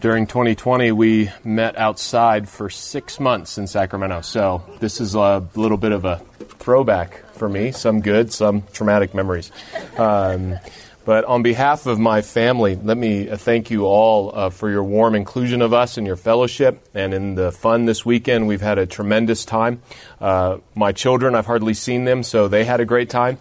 during 2020, we met outside for six months in Sacramento. So this is a little bit of a throwback for me. Some good, some traumatic memories. Um, but on behalf of my family, let me uh, thank you all uh, for your warm inclusion of us in your fellowship and in the fun this weekend. We've had a tremendous time. Uh, my children, I've hardly seen them, so they had a great time.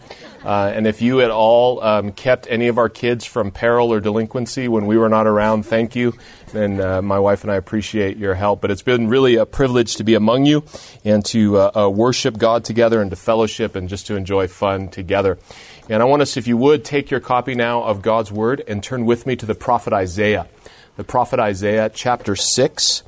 Uh, and if you at all um, kept any of our kids from peril or delinquency when we were not around, thank you. And uh, my wife and I appreciate your help. But it's been really a privilege to be among you and to uh, worship God together and to fellowship and just to enjoy fun together. And I want us, if you would, take your copy now of God's Word and turn with me to the prophet Isaiah. The prophet Isaiah, chapter 6.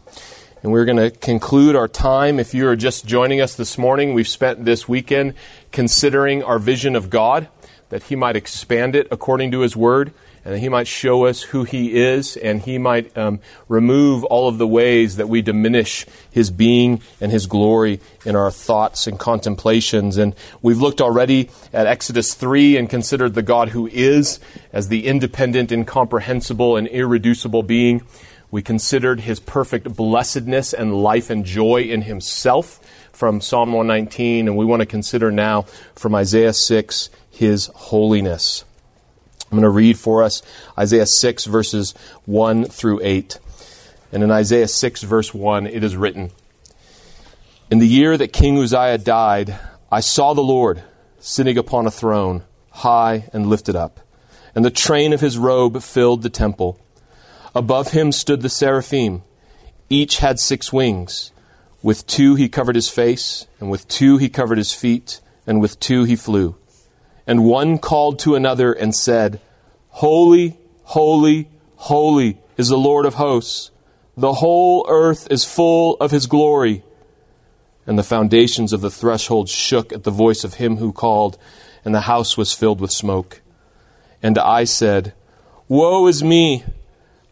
And we're going to conclude our time. If you are just joining us this morning, we've spent this weekend considering our vision of God, that He might expand it according to His Word and that He might show us who He is, and He might um, remove all of the ways that we diminish His being and His glory in our thoughts and contemplations. And we've looked already at Exodus 3 and considered the God who is as the independent, incomprehensible, and irreducible being. We considered His perfect blessedness and life and joy in Himself from Psalm 119, and we want to consider now from Isaiah 6 His holiness. I'm going to read for us Isaiah 6, verses 1 through 8. And in Isaiah 6, verse 1, it is written In the year that King Uzziah died, I saw the Lord sitting upon a throne, high and lifted up, and the train of his robe filled the temple. Above him stood the seraphim. Each had six wings. With two he covered his face, and with two he covered his feet, and with two he flew. And one called to another and said, Holy, holy, holy is the Lord of hosts. The whole earth is full of his glory. And the foundations of the threshold shook at the voice of him who called, and the house was filled with smoke. And I said, Woe is me,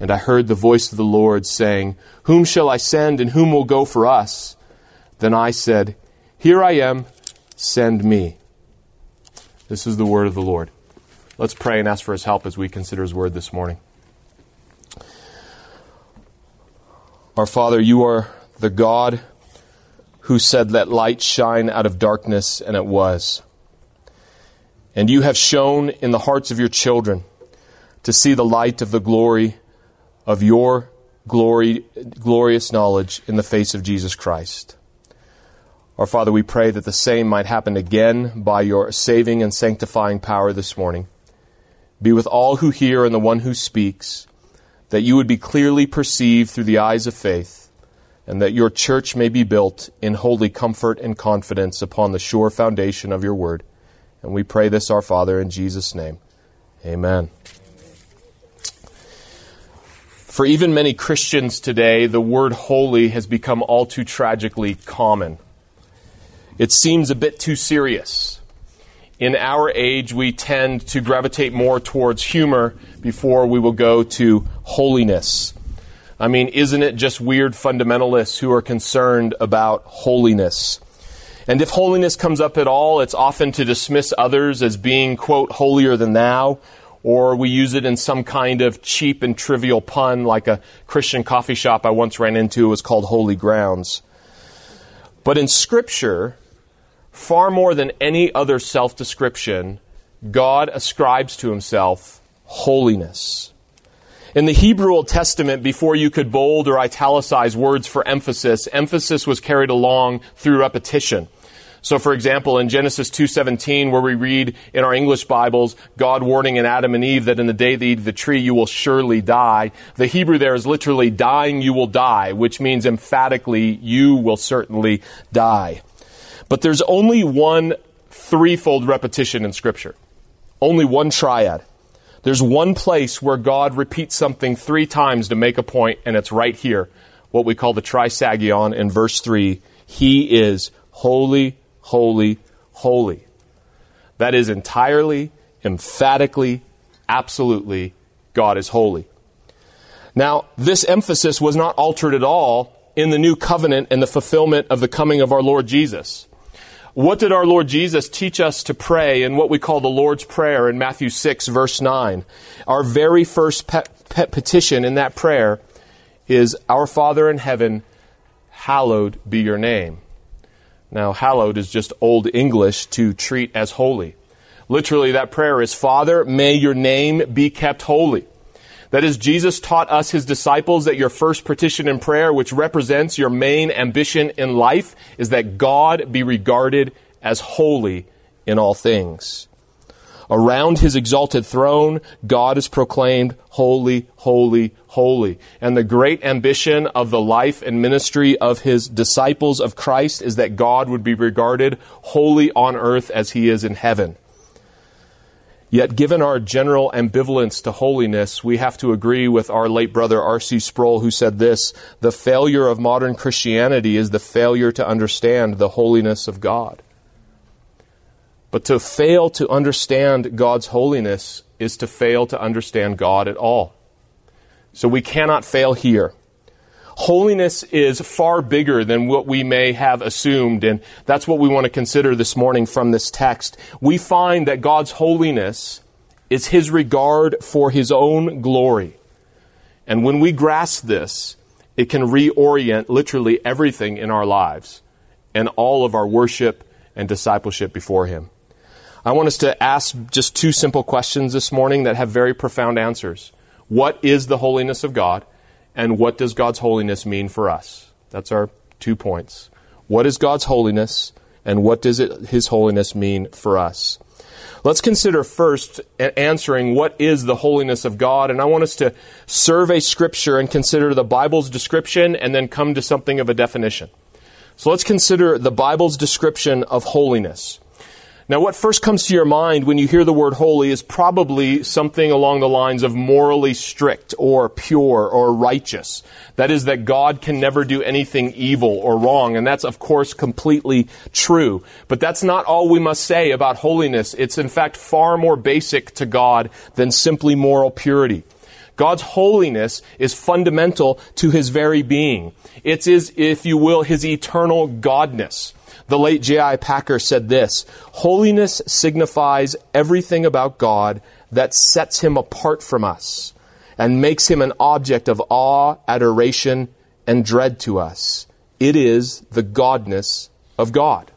And I heard the voice of the Lord saying, Whom shall I send, and whom will go for us? Then I said, Here I am, send me. This is the word of the Lord. Let's pray and ask for his help as we consider his word this morning. Our Father, you are the God who said, Let light shine out of darkness, and it was. And you have shown in the hearts of your children to see the light of the glory of your glory, glorious knowledge in the face of Jesus Christ. Our Father, we pray that the same might happen again by your saving and sanctifying power this morning. Be with all who hear and the one who speaks, that you would be clearly perceived through the eyes of faith, and that your church may be built in holy comfort and confidence upon the sure foundation of your word. And we pray this, our Father, in Jesus' name. Amen. For even many Christians today, the word holy has become all too tragically common it seems a bit too serious. In our age, we tend to gravitate more towards humor before we will go to holiness. I mean, isn't it just weird fundamentalists who are concerned about holiness? And if holiness comes up at all, it's often to dismiss others as being, quote, holier than thou, or we use it in some kind of cheap and trivial pun, like a Christian coffee shop I once ran into was called Holy Grounds. But in Scripture, far more than any other self description, God ascribes to himself holiness. In the Hebrew Old Testament, before you could bold or italicize words for emphasis, emphasis was carried along through repetition. So for example, in Genesis 2:17 where we read in our English Bibles God warning in Adam and Eve that in the day they eat the tree you will surely die, the Hebrew there is literally dying you will die, which means emphatically you will certainly die. But there's only one threefold repetition in Scripture, only one triad. There's one place where God repeats something three times to make a point, and it's right here, what we call the trisagion in verse 3. He is holy, holy, holy. That is entirely, emphatically, absolutely, God is holy. Now, this emphasis was not altered at all in the new covenant and the fulfillment of the coming of our Lord Jesus. What did our Lord Jesus teach us to pray in what we call the Lord's Prayer in Matthew 6, verse 9? Our very first pe- pe- petition in that prayer is Our Father in heaven, hallowed be your name. Now, hallowed is just old English to treat as holy. Literally, that prayer is Father, may your name be kept holy. That is, Jesus taught us, his disciples, that your first petition in prayer, which represents your main ambition in life, is that God be regarded as holy in all things. Around his exalted throne, God is proclaimed holy, holy, holy. And the great ambition of the life and ministry of his disciples of Christ is that God would be regarded holy on earth as he is in heaven. Yet, given our general ambivalence to holiness, we have to agree with our late brother R.C. Sproul, who said this The failure of modern Christianity is the failure to understand the holiness of God. But to fail to understand God's holiness is to fail to understand God at all. So we cannot fail here. Holiness is far bigger than what we may have assumed, and that's what we want to consider this morning from this text. We find that God's holiness is His regard for His own glory. And when we grasp this, it can reorient literally everything in our lives and all of our worship and discipleship before Him. I want us to ask just two simple questions this morning that have very profound answers. What is the holiness of God? and what does God's holiness mean for us? That's our two points. What is God's holiness, and what does it, His holiness mean for us? Let's consider first answering what is the holiness of God, and I want us to survey Scripture and consider the Bible's description and then come to something of a definition. So let's consider the Bible's description of holiness. Now, what first comes to your mind when you hear the word holy is probably something along the lines of morally strict or pure or righteous. That is, that God can never do anything evil or wrong. And that's, of course, completely true. But that's not all we must say about holiness. It's, in fact, far more basic to God than simply moral purity. God's holiness is fundamental to his very being. It's his, if you will, his eternal godness. The late J.I. Packer said this Holiness signifies everything about God that sets him apart from us and makes him an object of awe, adoration, and dread to us. It is the godness of God.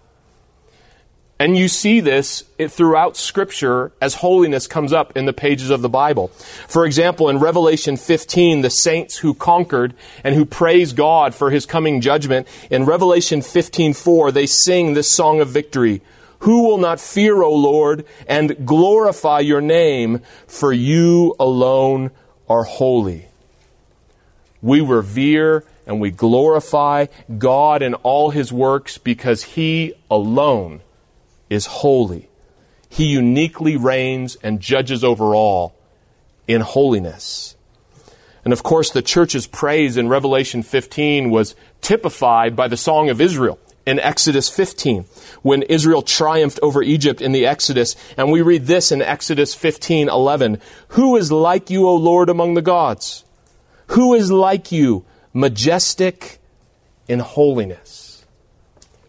And you see this throughout Scripture as holiness comes up in the pages of the Bible. For example, in Revelation 15, the saints who conquered and who praise God for his coming judgment, in Revelation 15:4, they sing this song of victory. Who will not fear, O Lord, and glorify your name, for you alone are holy. We revere and we glorify God in all his works because he alone is holy. He uniquely reigns and judges over all in holiness. And of course, the church's praise in Revelation 15 was typified by the Song of Israel in Exodus 15, when Israel triumphed over Egypt in the Exodus. And we read this in Exodus 15 11 Who is like you, O Lord, among the gods? Who is like you, majestic in holiness?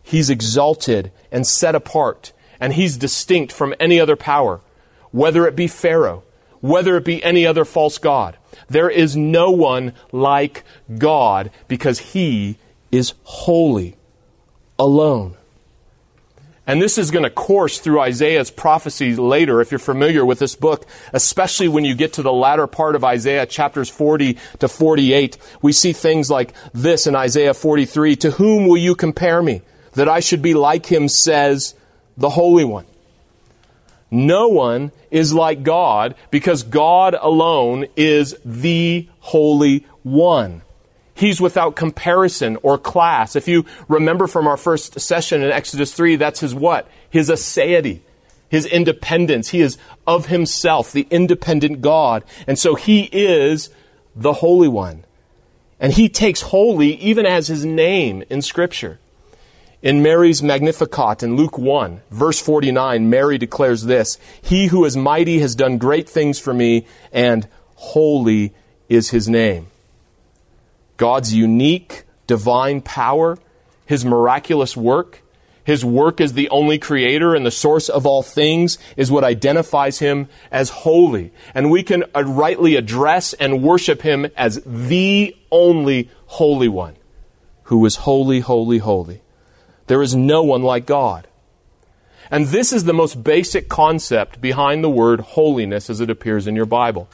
He's exalted and set apart and he's distinct from any other power, whether it be Pharaoh, whether it be any other false god. There is no one like God because he is holy alone. And this is going to course through Isaiah's prophecies later, if you're familiar with this book, especially when you get to the latter part of Isaiah, chapters 40 to 48. We see things like this in Isaiah 43 To whom will you compare me? That I should be like him, says the Holy One. No one is like God because God alone is the Holy One. He's without comparison or class. If you remember from our first session in Exodus 3, that's his what? His aseity, his independence. He is of himself, the independent God. And so he is the Holy One. And he takes holy even as his name in Scripture. In Mary's Magnificat in Luke 1, verse 49, Mary declares this He who is mighty has done great things for me, and holy is his name. God's unique divine power, his miraculous work, his work as the only creator and the source of all things is what identifies him as holy. And we can uh, rightly address and worship him as the only holy one who is holy, holy, holy. There is no one like God. And this is the most basic concept behind the word holiness as it appears in your Bible.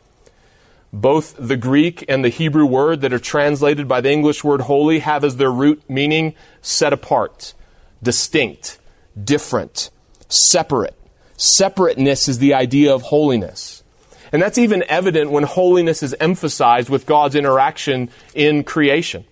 Both the Greek and the Hebrew word that are translated by the English word holy have as their root meaning set apart, distinct, different, separate. Separateness is the idea of holiness. And that's even evident when holiness is emphasized with God's interaction in creation.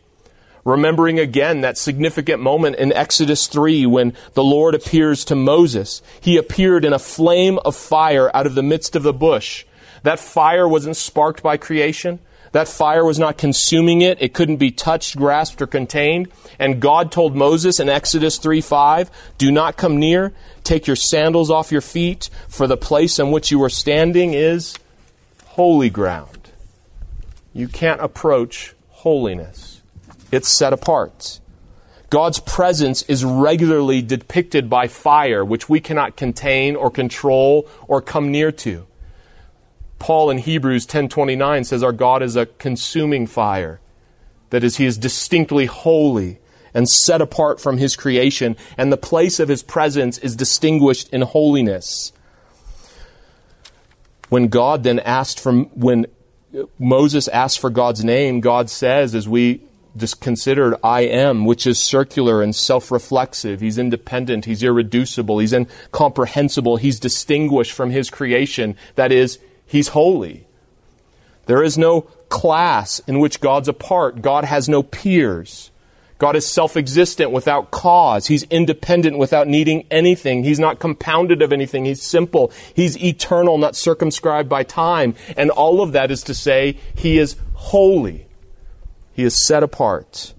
Remembering again that significant moment in Exodus 3 when the Lord appears to Moses. He appeared in a flame of fire out of the midst of the bush. That fire wasn't sparked by creation. That fire was not consuming it. It couldn't be touched, grasped, or contained. And God told Moses in Exodus 3 5, Do not come near. Take your sandals off your feet, for the place on which you are standing is holy ground. You can't approach holiness it's set apart. God's presence is regularly depicted by fire, which we cannot contain or control or come near to. Paul in Hebrews 10:29 says our God is a consuming fire. That is he is distinctly holy and set apart from his creation and the place of his presence is distinguished in holiness. When God then asked from when Moses asked for God's name, God says as we considered I am, which is circular and self reflexive. He's independent, he's irreducible, he's incomprehensible, he's distinguished from his creation. That is, he's holy. There is no class in which God's apart. God has no peers. God is self existent without cause. He's independent without needing anything. He's not compounded of anything. He's simple. He's eternal, not circumscribed by time. And all of that is to say, He is holy. He is set apart.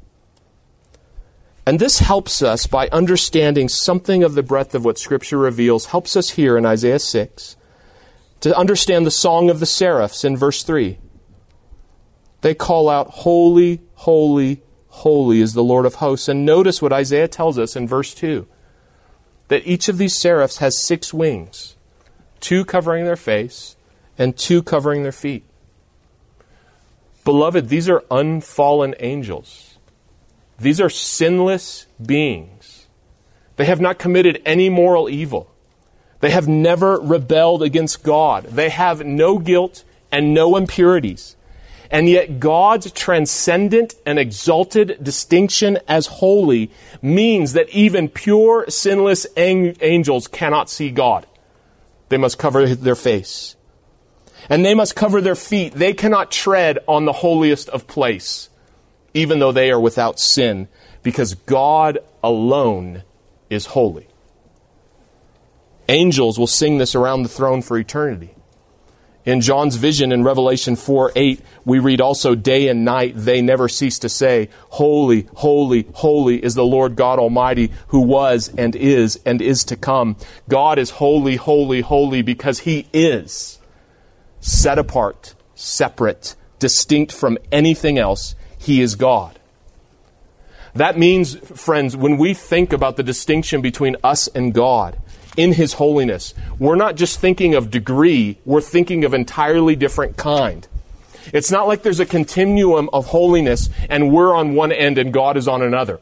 And this helps us by understanding something of the breadth of what Scripture reveals, helps us here in Isaiah 6 to understand the song of the seraphs in verse 3. They call out, Holy, holy, holy is the Lord of hosts. And notice what Isaiah tells us in verse 2 that each of these seraphs has six wings, two covering their face and two covering their feet. Beloved, these are unfallen angels. These are sinless beings. They have not committed any moral evil. They have never rebelled against God. They have no guilt and no impurities. And yet, God's transcendent and exalted distinction as holy means that even pure, sinless angels cannot see God. They must cover their face and they must cover their feet. They cannot tread on the holiest of place, even though they are without sin, because God alone is holy. Angels will sing this around the throne for eternity. In John's vision in Revelation 4 8, we read also, Day and night they never cease to say, Holy, holy, holy is the Lord God Almighty, who was and is and is to come. God is holy, holy, holy because He is set apart, separate, distinct from anything else. He is God. That means, friends, when we think about the distinction between us and God in His holiness, we're not just thinking of degree, we're thinking of entirely different kind. It's not like there's a continuum of holiness and we're on one end and God is on another.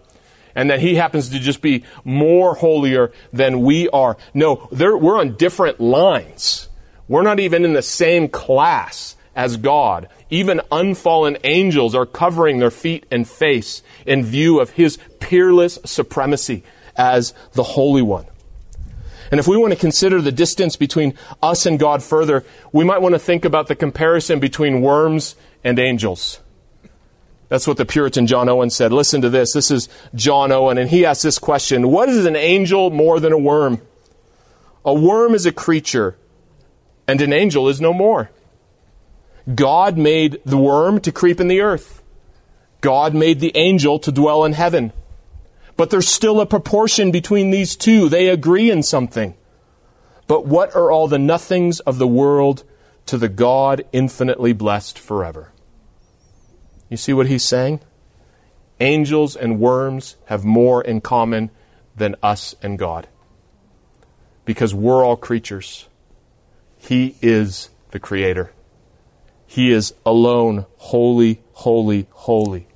And that He happens to just be more holier than we are. No, we're on different lines. We're not even in the same class as God. Even unfallen angels are covering their feet and face in view of His peerless supremacy as the Holy One. And if we want to consider the distance between us and God further, we might want to think about the comparison between worms and angels. That's what the Puritan John Owen said. Listen to this. This is John Owen, and he asked this question What is an angel more than a worm? A worm is a creature, and an angel is no more. God made the worm to creep in the earth. God made the angel to dwell in heaven. But there's still a proportion between these two. They agree in something. But what are all the nothings of the world to the God infinitely blessed forever? You see what he's saying? Angels and worms have more in common than us and God. Because we're all creatures. He is the Creator. He is alone, holy, holy, holy.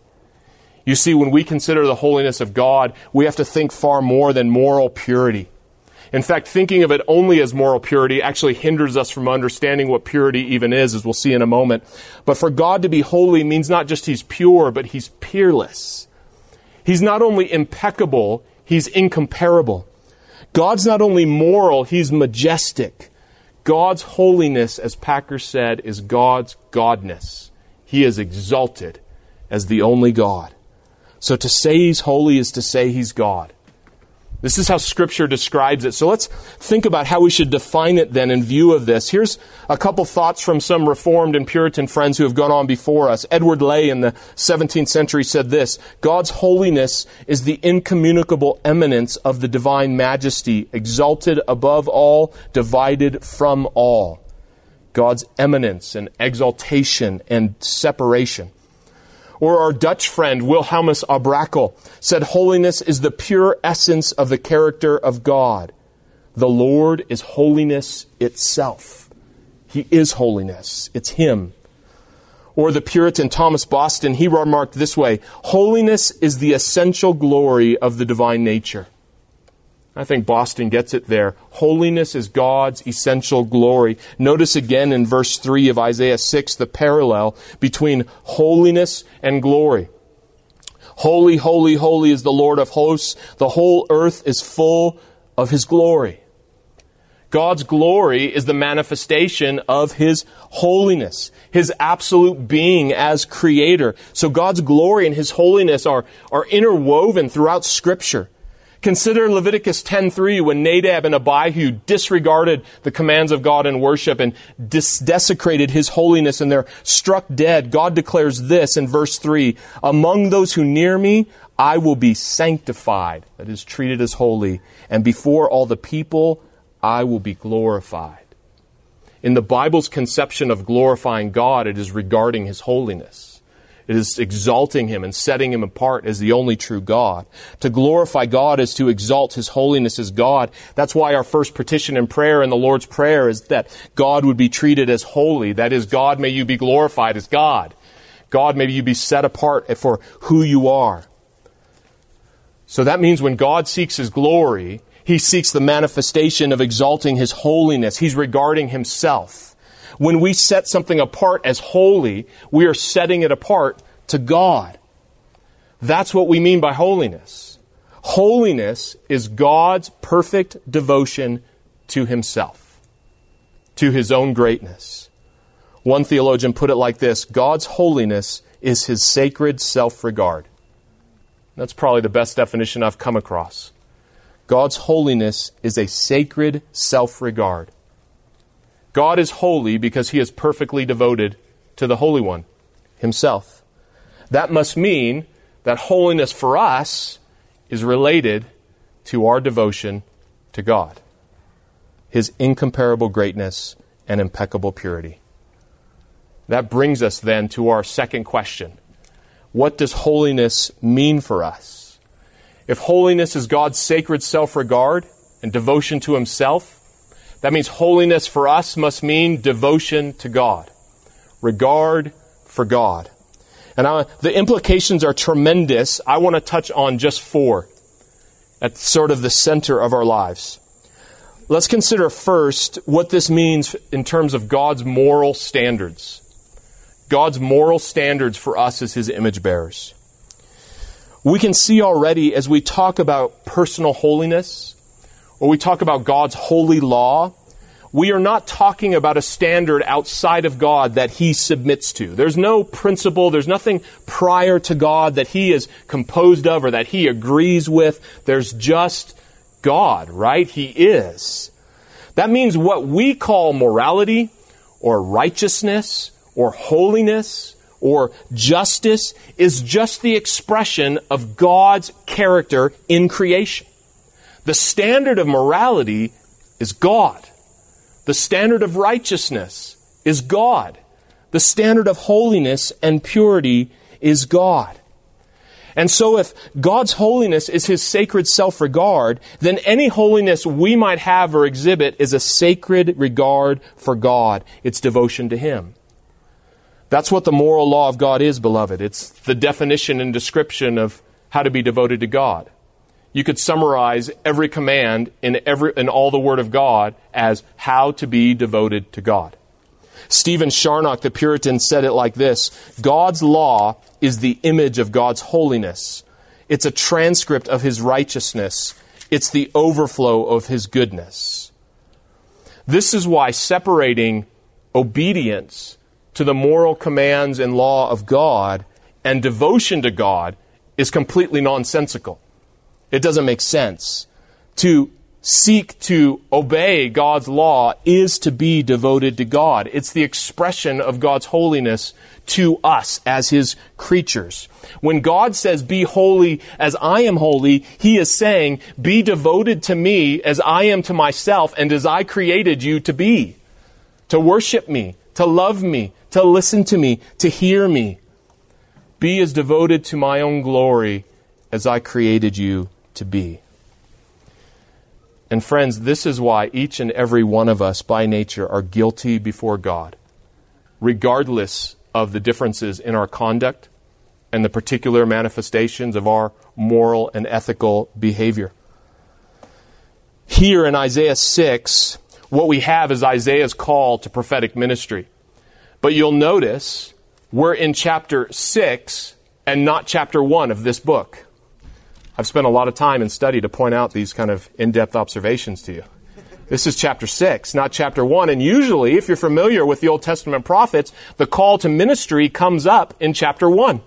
You see, when we consider the holiness of God, we have to think far more than moral purity. In fact, thinking of it only as moral purity actually hinders us from understanding what purity even is, as we'll see in a moment. But for God to be holy means not just He's pure, but He's peerless. He's not only impeccable, He's incomparable. God's not only moral, He's majestic. God's holiness, as Packer said, is God's godness. He is exalted as the only God. So to say He's holy is to say He's God. This is how Scripture describes it. So let's think about how we should define it then in view of this. Here's a couple thoughts from some Reformed and Puritan friends who have gone on before us. Edward Leigh in the 17th century said this God's holiness is the incommunicable eminence of the divine majesty, exalted above all, divided from all. God's eminence and exaltation and separation. Or our Dutch friend, Wilhelmus à Brakel, said, Holiness is the pure essence of the character of God. The Lord is holiness itself. He is holiness. It's Him. Or the Puritan Thomas Boston, he remarked this way Holiness is the essential glory of the divine nature. I think Boston gets it there. Holiness is God's essential glory. Notice again in verse 3 of Isaiah 6 the parallel between holiness and glory. Holy, holy, holy is the Lord of hosts. The whole earth is full of his glory. God's glory is the manifestation of His holiness, His absolute being as creator. So God's glory and His holiness are, are interwoven throughout Scripture. Consider Leviticus 10:3 when Nadab and Abihu disregarded the commands of God in worship and dis- desecrated his holiness and they're struck dead. God declares this in verse 3, "Among those who near me, I will be sanctified, that is treated as holy, and before all the people, I will be glorified." In the Bible's conception of glorifying God, it is regarding his holiness. It is exalting him and setting him apart as the only true God. To glorify God is to exalt his holiness as God. That's why our first petition in prayer in the Lord's Prayer is that God would be treated as holy. That is, God, may you be glorified as God. God, may you be set apart for who you are. So that means when God seeks his glory, he seeks the manifestation of exalting his holiness. He's regarding himself. When we set something apart as holy, we are setting it apart to God. That's what we mean by holiness. Holiness is God's perfect devotion to himself, to his own greatness. One theologian put it like this God's holiness is his sacred self regard. That's probably the best definition I've come across. God's holiness is a sacred self regard. God is holy because he is perfectly devoted to the Holy One, himself. That must mean that holiness for us is related to our devotion to God, his incomparable greatness and impeccable purity. That brings us then to our second question What does holiness mean for us? If holiness is God's sacred self regard and devotion to himself, that means holiness for us must mean devotion to God, regard for God. And I, the implications are tremendous. I want to touch on just four at sort of the center of our lives. Let's consider first what this means in terms of God's moral standards. God's moral standards for us as His image bearers. We can see already as we talk about personal holiness, or we talk about God's holy law, we are not talking about a standard outside of God that he submits to. There's no principle, there's nothing prior to God that he is composed of or that he agrees with. There's just God, right? He is. That means what we call morality or righteousness or holiness or justice is just the expression of God's character in creation. The standard of morality is God. The standard of righteousness is God. The standard of holiness and purity is God. And so, if God's holiness is His sacred self regard, then any holiness we might have or exhibit is a sacred regard for God. It's devotion to Him. That's what the moral law of God is, beloved. It's the definition and description of how to be devoted to God. You could summarize every command in, every, in all the Word of God as how to be devoted to God. Stephen Charnock, the Puritan, said it like this God's law is the image of God's holiness, it's a transcript of His righteousness, it's the overflow of His goodness. This is why separating obedience to the moral commands and law of God and devotion to God is completely nonsensical. It doesn't make sense. To seek to obey God's law is to be devoted to God. It's the expression of God's holiness to us as His creatures. When God says, be holy as I am holy, He is saying, be devoted to me as I am to myself and as I created you to be. To worship me, to love me, to listen to me, to hear me. Be as devoted to my own glory as I created you to be. And friends, this is why each and every one of us by nature are guilty before God, regardless of the differences in our conduct and the particular manifestations of our moral and ethical behavior. Here in Isaiah 6, what we have is Isaiah's call to prophetic ministry. But you'll notice we're in chapter 6 and not chapter 1 of this book. I've spent a lot of time and study to point out these kind of in depth observations to you. This is chapter 6, not chapter 1. And usually, if you're familiar with the Old Testament prophets, the call to ministry comes up in chapter 1.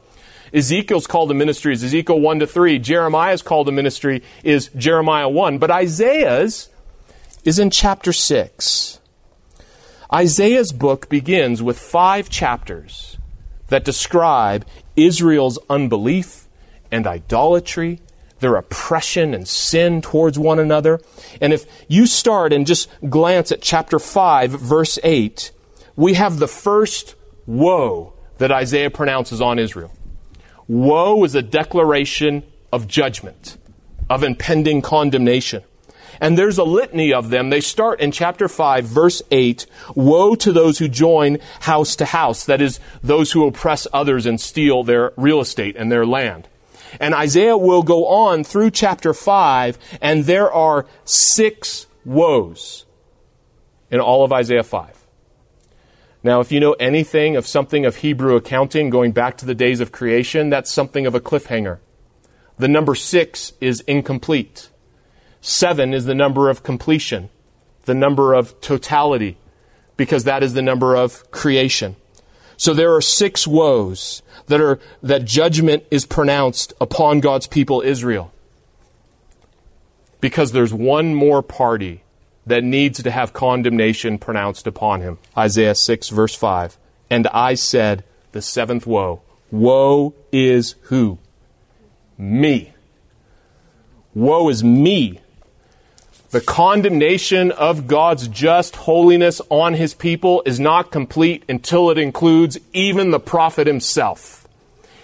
Ezekiel's call to ministry is Ezekiel 1 to 3. Jeremiah's call to ministry is Jeremiah 1. But Isaiah's is in chapter 6. Isaiah's book begins with five chapters that describe Israel's unbelief and idolatry, their oppression and sin towards one another. And if you start and just glance at chapter 5, verse 8, we have the first woe that Isaiah pronounces on Israel. Woe is a declaration of judgment, of impending condemnation. And there's a litany of them. They start in chapter 5, verse 8 Woe to those who join house to house, that is, those who oppress others and steal their real estate and their land. And Isaiah will go on through chapter 5, and there are six woes in all of Isaiah 5. Now, if you know anything of something of Hebrew accounting going back to the days of creation, that's something of a cliffhanger. The number six is incomplete. Seven is the number of completion, the number of totality, because that is the number of creation. So there are six woes that are, that judgment is pronounced upon God's people Israel. Because there's one more party that needs to have condemnation pronounced upon him. Isaiah 6 verse 5. And I said, the seventh woe. Woe is who? Me. Woe is me the condemnation of God's just holiness on his people is not complete until it includes even the prophet himself.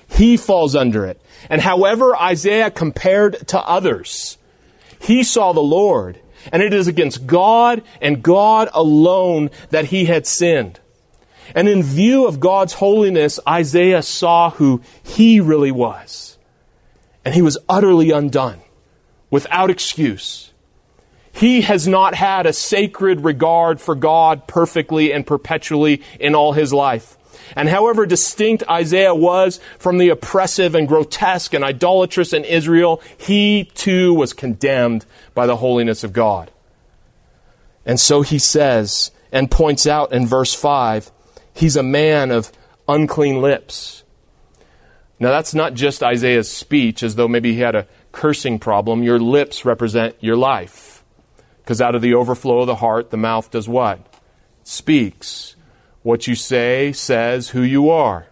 He falls under it. And however Isaiah compared to others, he saw the Lord, and it is against God and God alone that he had sinned. And in view of God's holiness, Isaiah saw who he really was. And he was utterly undone, without excuse. He has not had a sacred regard for God perfectly and perpetually in all his life. And however distinct Isaiah was from the oppressive and grotesque and idolatrous in Israel, he too was condemned by the holiness of God. And so he says and points out in verse 5 he's a man of unclean lips. Now, that's not just Isaiah's speech as though maybe he had a cursing problem. Your lips represent your life. Because out of the overflow of the heart, the mouth does what? speaks. What you say says who you are.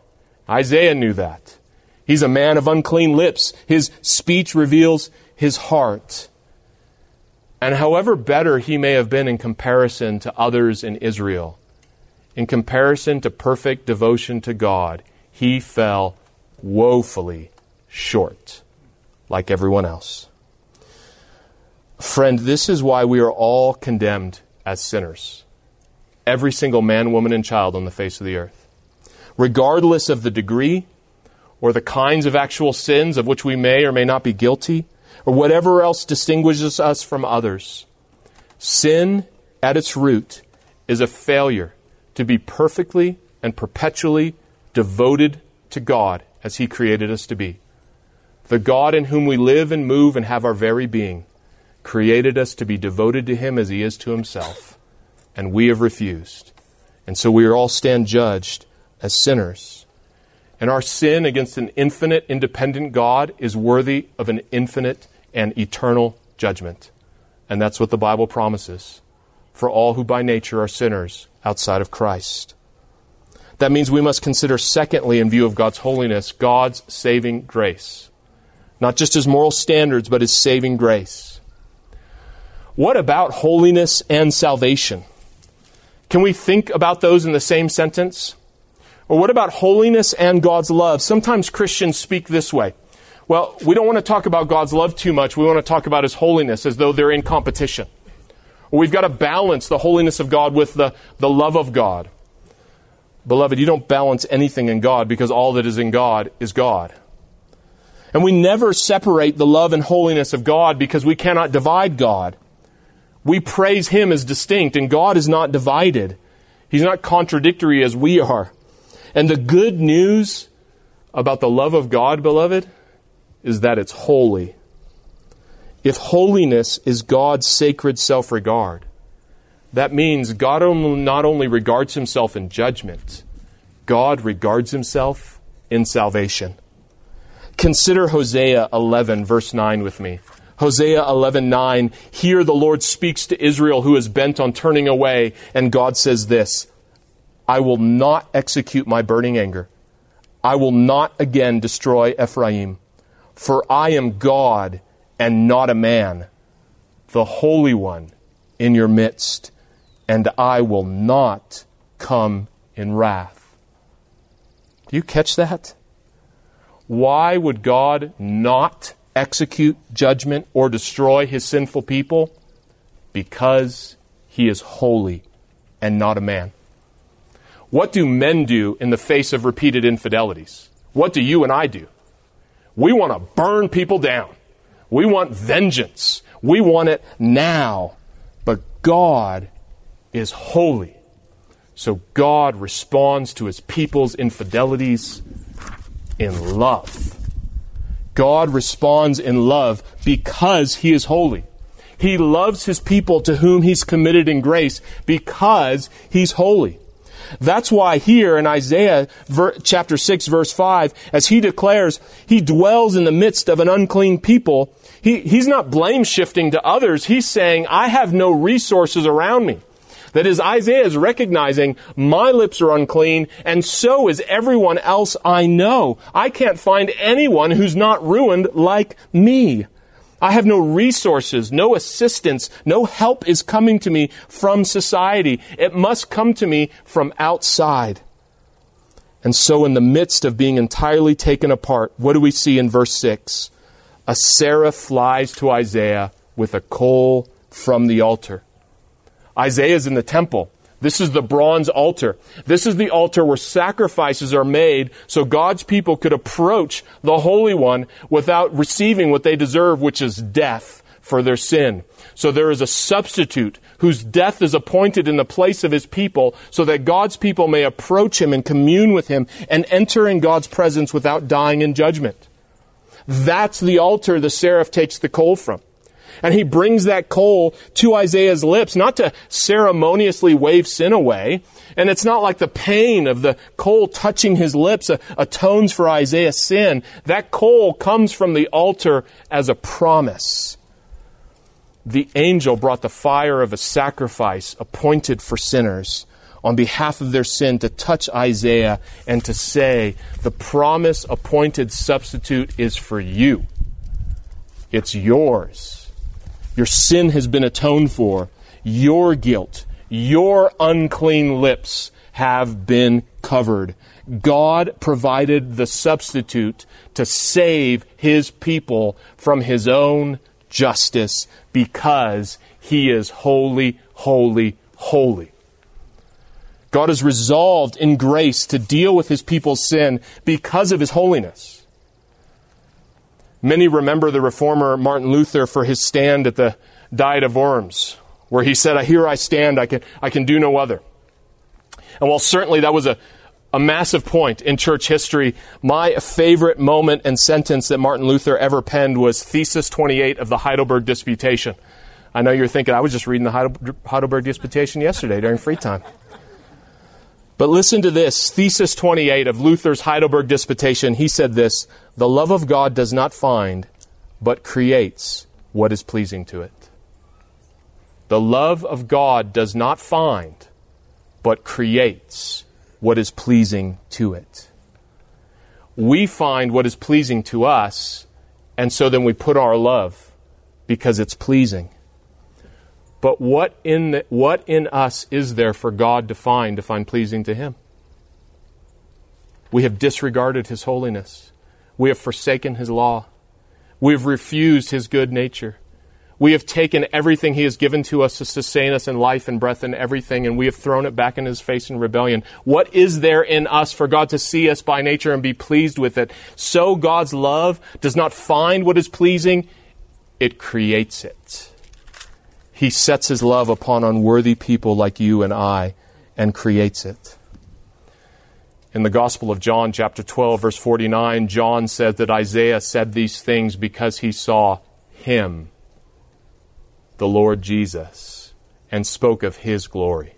Isaiah knew that. He's a man of unclean lips. His speech reveals his heart. And however better he may have been in comparison to others in Israel, in comparison to perfect devotion to God, he fell woefully short, like everyone else. Friend, this is why we are all condemned as sinners. Every single man, woman, and child on the face of the earth. Regardless of the degree or the kinds of actual sins of which we may or may not be guilty, or whatever else distinguishes us from others, sin at its root is a failure to be perfectly and perpetually devoted to God as He created us to be. The God in whom we live and move and have our very being created us to be devoted to Him as He is to Himself, and we have refused. And so we all stand judged as sinners. And our sin against an infinite, independent God is worthy of an infinite and eternal judgment. And that's what the Bible promises for all who by nature are sinners outside of Christ. That means we must consider, secondly, in view of God's holiness, God's saving grace. Not just his moral standards, but his saving grace. What about holiness and salvation? Can we think about those in the same sentence? Or what about holiness and God's love? Sometimes Christians speak this way. Well, we don't want to talk about God's love too much. We want to talk about His holiness as though they're in competition. We've got to balance the holiness of God with the, the love of God. Beloved, you don't balance anything in God because all that is in God is God. And we never separate the love and holiness of God because we cannot divide God. We praise Him as distinct, and God is not divided. He's not contradictory as we are. And the good news about the love of God, beloved, is that it's holy. If holiness is God's sacred self regard, that means God not only regards himself in judgment, God regards himself in salvation. Consider Hosea 11, verse 9 with me. Hosea 11:9 Here the Lord speaks to Israel who is bent on turning away and God says this I will not execute my burning anger. I will not again destroy Ephraim. For I am God and not a man, the Holy One in your midst, and I will not come in wrath. Do you catch that? Why would God not execute judgment or destroy his sinful people? Because he is holy and not a man. What do men do in the face of repeated infidelities? What do you and I do? We want to burn people down. We want vengeance. We want it now. But God is holy. So God responds to his people's infidelities in love. God responds in love because he is holy. He loves his people to whom he's committed in grace because he's holy. That's why here in Isaiah chapter 6 verse 5, as he declares, he dwells in the midst of an unclean people. He, he's not blame shifting to others. He's saying, I have no resources around me. That is, Isaiah is recognizing my lips are unclean, and so is everyone else I know. I can't find anyone who's not ruined like me. I have no resources, no assistance, no help is coming to me from society. It must come to me from outside. And so, in the midst of being entirely taken apart, what do we see in verse 6? A seraph flies to Isaiah with a coal from the altar. Isaiah is in the temple. This is the bronze altar. This is the altar where sacrifices are made so God's people could approach the Holy One without receiving what they deserve, which is death for their sin. So there is a substitute whose death is appointed in the place of his people so that God's people may approach him and commune with him and enter in God's presence without dying in judgment. That's the altar the seraph takes the coal from. And he brings that coal to Isaiah's lips, not to ceremoniously wave sin away. And it's not like the pain of the coal touching his lips atones for Isaiah's sin. That coal comes from the altar as a promise. the angel brought the fire of a sacrifice appointed for sinners on behalf of their sin to touch Isaiah and to say, The promise appointed substitute is for you. It's yours. Your sin has been atoned for. Your guilt, your unclean lips have been covered. God provided the substitute to save his people from his own justice because he is holy, holy, holy. God is resolved in grace to deal with his people's sin because of his holiness. Many remember the reformer Martin Luther for his stand at the Diet of Worms, where he said, Here I stand, I can, I can do no other. And while certainly that was a, a massive point in church history, my favorite moment and sentence that Martin Luther ever penned was Thesis 28 of the Heidelberg Disputation. I know you're thinking, I was just reading the Heidelberg Disputation yesterday during free time. But listen to this Thesis 28 of Luther's Heidelberg Disputation. He said this The love of God does not find, but creates what is pleasing to it. The love of God does not find, but creates what is pleasing to it. We find what is pleasing to us, and so then we put our love because it's pleasing. But what in, the, what in us is there for God to find to find pleasing to Him? We have disregarded His holiness. We have forsaken His law. We have refused His good nature. We have taken everything He has given to us to sustain us in life and breath and everything, and we have thrown it back in His face in rebellion. What is there in us for God to see us by nature and be pleased with it? So God's love does not find what is pleasing, it creates it. He sets his love upon unworthy people like you and I and creates it. In the Gospel of John, chapter 12, verse 49, John says that Isaiah said these things because he saw him, the Lord Jesus, and spoke of his glory.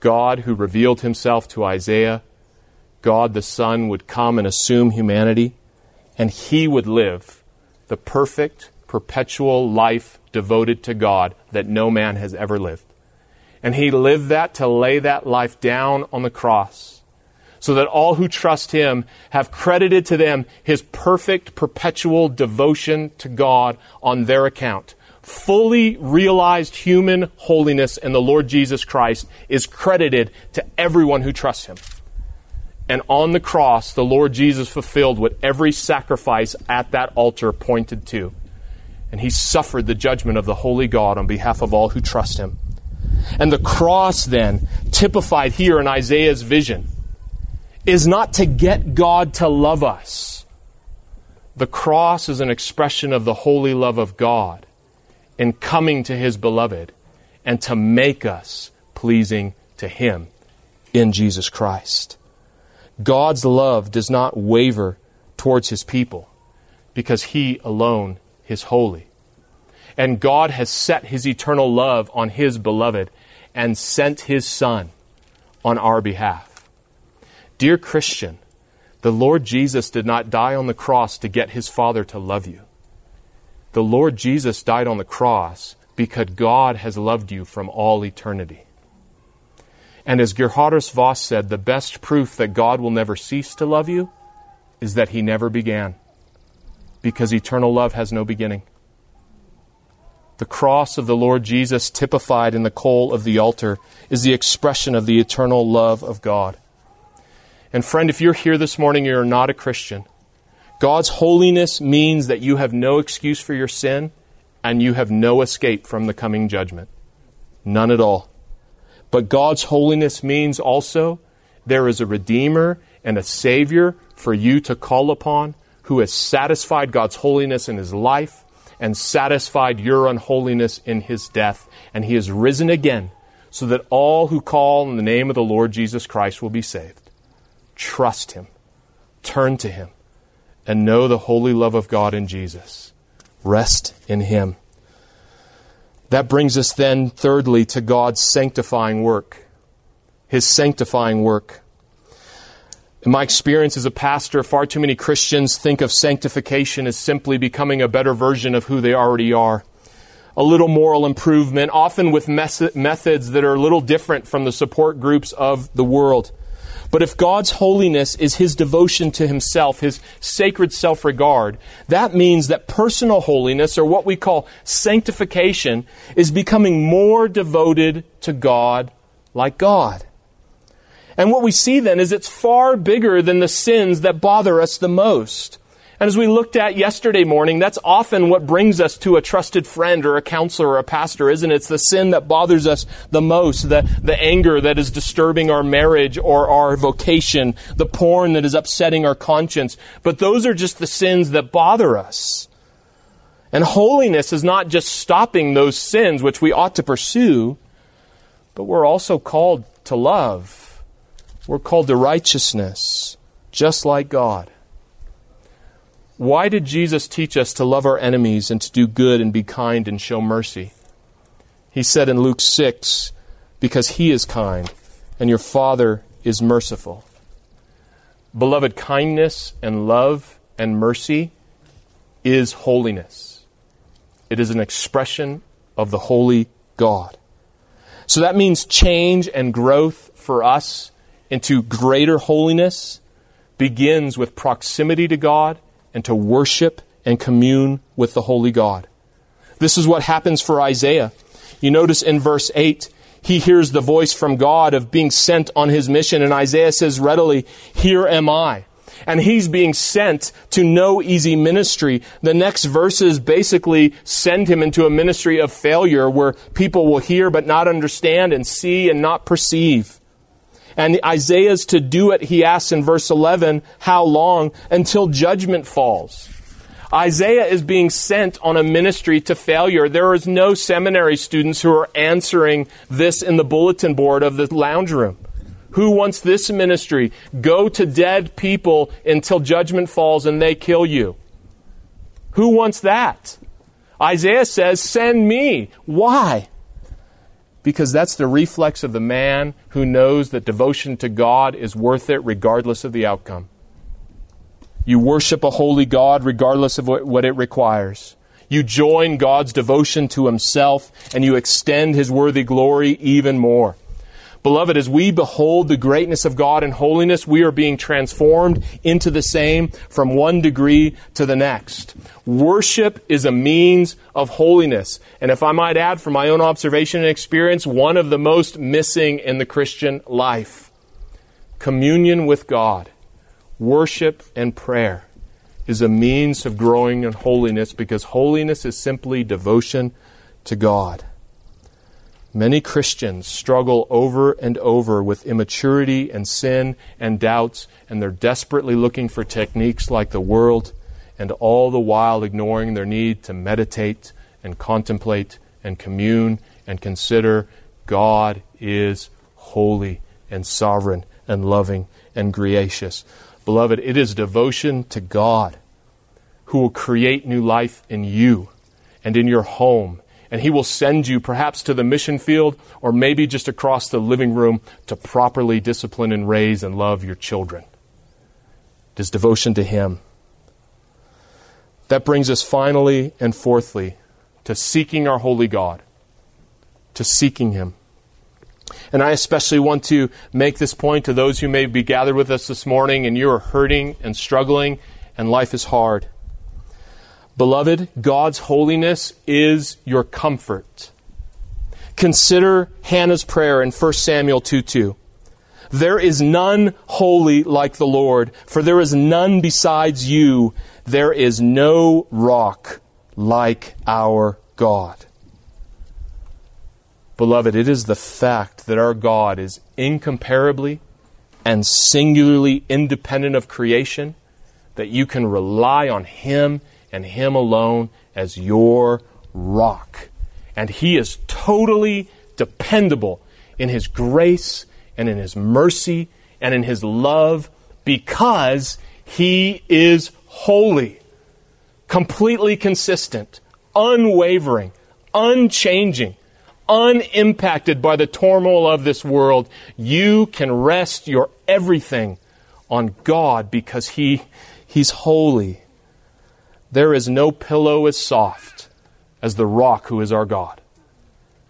God, who revealed himself to Isaiah, God the Son, would come and assume humanity, and he would live the perfect, perpetual life devoted to God that no man has ever lived. And he lived that to lay that life down on the cross so that all who trust him have credited to them his perfect, perpetual devotion to God on their account. Fully realized human holiness in the Lord Jesus Christ is credited to everyone who trusts him. And on the cross, the Lord Jesus fulfilled what every sacrifice at that altar pointed to and he suffered the judgment of the holy God on behalf of all who trust him. And the cross, then, typified here in Isaiah's vision, is not to get God to love us. The cross is an expression of the holy love of God in coming to his beloved and to make us pleasing to him in Jesus Christ. God's love does not waver towards his people because he alone his holy. And God has set his eternal love on his beloved and sent his Son on our behalf. Dear Christian, the Lord Jesus did not die on the cross to get his Father to love you. The Lord Jesus died on the cross because God has loved you from all eternity. And as Geerhardus Vos said, the best proof that God will never cease to love you is that he never began because eternal love has no beginning. The cross of the Lord Jesus, typified in the coal of the altar, is the expression of the eternal love of God. And friend, if you're here this morning you're not a Christian, God's holiness means that you have no excuse for your sin and you have no escape from the coming judgment. None at all. But God's holiness means also there is a Redeemer and a Savior for you to call upon who has satisfied God's holiness in his life and satisfied your unholiness in his death. And he has risen again so that all who call in the name of the Lord Jesus Christ will be saved. Trust him, turn to him, and know the holy love of God in Jesus. Rest in him. That brings us then, thirdly, to God's sanctifying work. His sanctifying work. In my experience as a pastor, far too many Christians think of sanctification as simply becoming a better version of who they already are. a little moral improvement, often with mes- methods that are a little different from the support groups of the world. But if God's holiness is his devotion to himself, his sacred self regard, that means that personal holiness, or what we call sanctification, is becoming more devoted to God like God. And what we see then is it's far bigger than the sins that bother us the most. And as we looked at yesterday morning, that's often what brings us to a trusted friend or a counselor or a pastor, isn't it? It's the sin that bothers us the most, the, the anger that is disturbing our marriage or our vocation, the porn that is upsetting our conscience. But those are just the sins that bother us. And holiness is not just stopping those sins, which we ought to pursue, but we're also called to love. We're called to righteousness, just like God. Why did Jesus teach us to love our enemies and to do good and be kind and show mercy? He said in Luke 6, because he is kind and your Father is merciful. Beloved, kindness and love and mercy is holiness. It is an expression of the holy God. So that means change and growth for us into greater holiness begins with proximity to God and to worship and commune with the holy God. This is what happens for Isaiah. You notice in verse 8, he hears the voice from God of being sent on his mission, and Isaiah says readily, Here am I. And he's being sent to no easy ministry. The next verses basically send him into a ministry of failure where people will hear but not understand and see and not perceive. And Isaiah's to do it, he asks in verse 11, how long? Until judgment falls. Isaiah is being sent on a ministry to failure. There is no seminary students who are answering this in the bulletin board of the lounge room. Who wants this ministry? Go to dead people until judgment falls and they kill you. Who wants that? Isaiah says, Send me. Why? Because that's the reflex of the man who knows that devotion to God is worth it regardless of the outcome. You worship a holy God regardless of what, it requires. You join God's devotion to Himself and you extend His worthy glory even more. Beloved, as we behold the greatness of God and holiness, we are being transformed into the same from one degree to the next. Worship is a means of holiness. And if I might add, from my own observation and experience, one of the most missing in the Christian life. Communion with God, worship and prayer is a means of growing in holiness because holiness is simply devotion to God. Many Christians struggle over and over with immaturity and sin and doubts, and they're desperately looking for techniques like the world, and all the while ignoring their need to meditate and contemplate and commune and consider God is holy and sovereign and loving and gracious. Beloved, it is devotion to God who will create new life in you and in your home and He will send you perhaps to the mission field or maybe just across the living room to properly discipline and raise and love your children. It is devotion to Him. That brings us finally and fourthly to seeking our holy God, to seeking Him. And I especially want to make this point to those who may be gathered with us this morning and you are hurting and struggling and life is hard. Beloved, God's holiness is your comfort. Consider Hannah's prayer in 1 Samuel 2 2. There is none holy like the Lord, for there is none besides you. There is no rock like our God. Beloved, it is the fact that our God is incomparably and singularly independent of creation that you can rely on Him and Him alone as your rock. And He is totally dependable in His grace and in His mercy and in His love because He is holy, completely consistent, unwavering, unchanging, unimpacted by the turmoil of this world. You can rest your everything on God because He, He's holy there is no pillow as soft as the rock who is our God.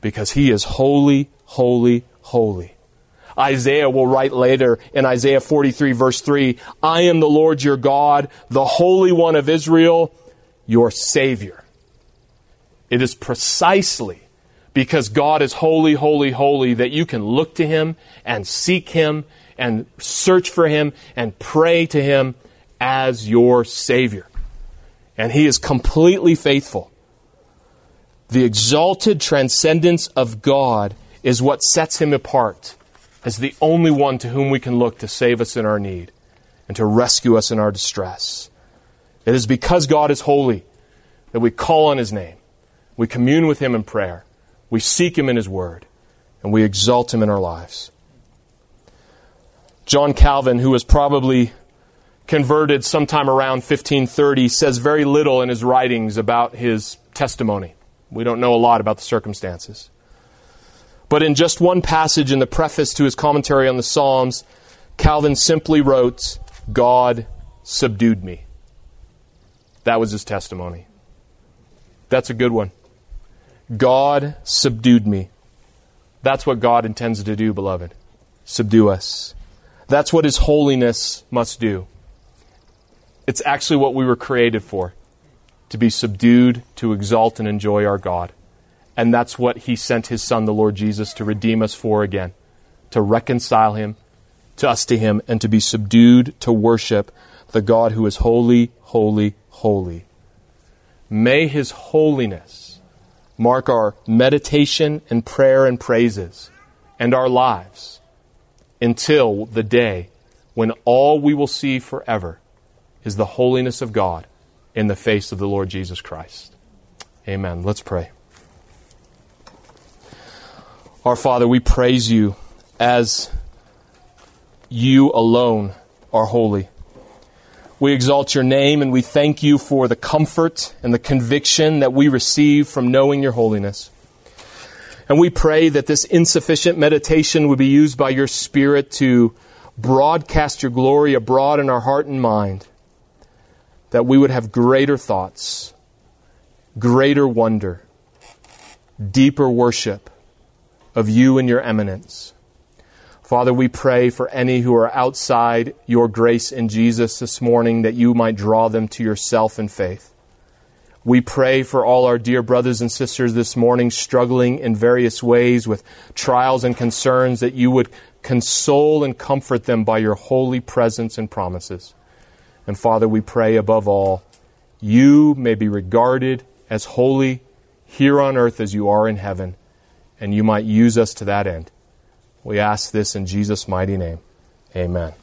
Because he is holy, holy, holy. Isaiah will write later in Isaiah 43, verse 3 I am the Lord your God, the Holy One of Israel, your Savior. It is precisely because God is holy, holy, holy that you can look to Him and seek Him and search for Him and pray to Him as your Savior. And He is completely faithful. The exalted transcendence of God is what sets Him apart as the only one to whom we can look to save us in our need and to rescue us in our distress. It is because God is holy that we call on His name, we commune with Him in prayer, we seek Him in His Word, and we exalt Him in our lives. John Calvin, who was probably converted sometime around 1530, says very little in his writings about his testimony. We don't know a lot about the circumstances. But in just one passage in the preface to his commentary on the Psalms, Calvin simply wrote, God subdued me. That was his testimony. That's a good one. God subdued me. That's what God intends to do, beloved. Subdue us. That's what his holiness must do. It's actually what we were created for to be subdued, to exalt and enjoy our God. And that's what he sent his son, the Lord Jesus, to redeem us for again, to reconcile him to us to him, and to be subdued to worship the God who is holy, holy, holy. May his holiness mark our meditation and prayer and praises and our lives until the day when all we will see forever is the holiness of God in the face of the Lord Jesus Christ. Amen. Let's pray. Our Father, we praise you as you alone are holy. We exalt your name and we thank you for the comfort and the conviction that we receive from knowing your holiness. And we pray that this insufficient meditation would be used by your Spirit to broadcast your glory abroad in our heart and mind, that we would have greater thoughts, greater wonder, deeper worship of you and your eminence. Father, we pray for any who are outside your grace in Jesus this morning that you might draw them to yourself in faith. We pray for all our dear brothers and sisters this morning struggling in various ways with trials and concerns that you would console and comfort them by your holy presence and promises. And Father, we pray above all, you may be regarded as holy here on earth as you are in heaven and you might use us to that end. We ask this in Jesus' mighty name. Amen.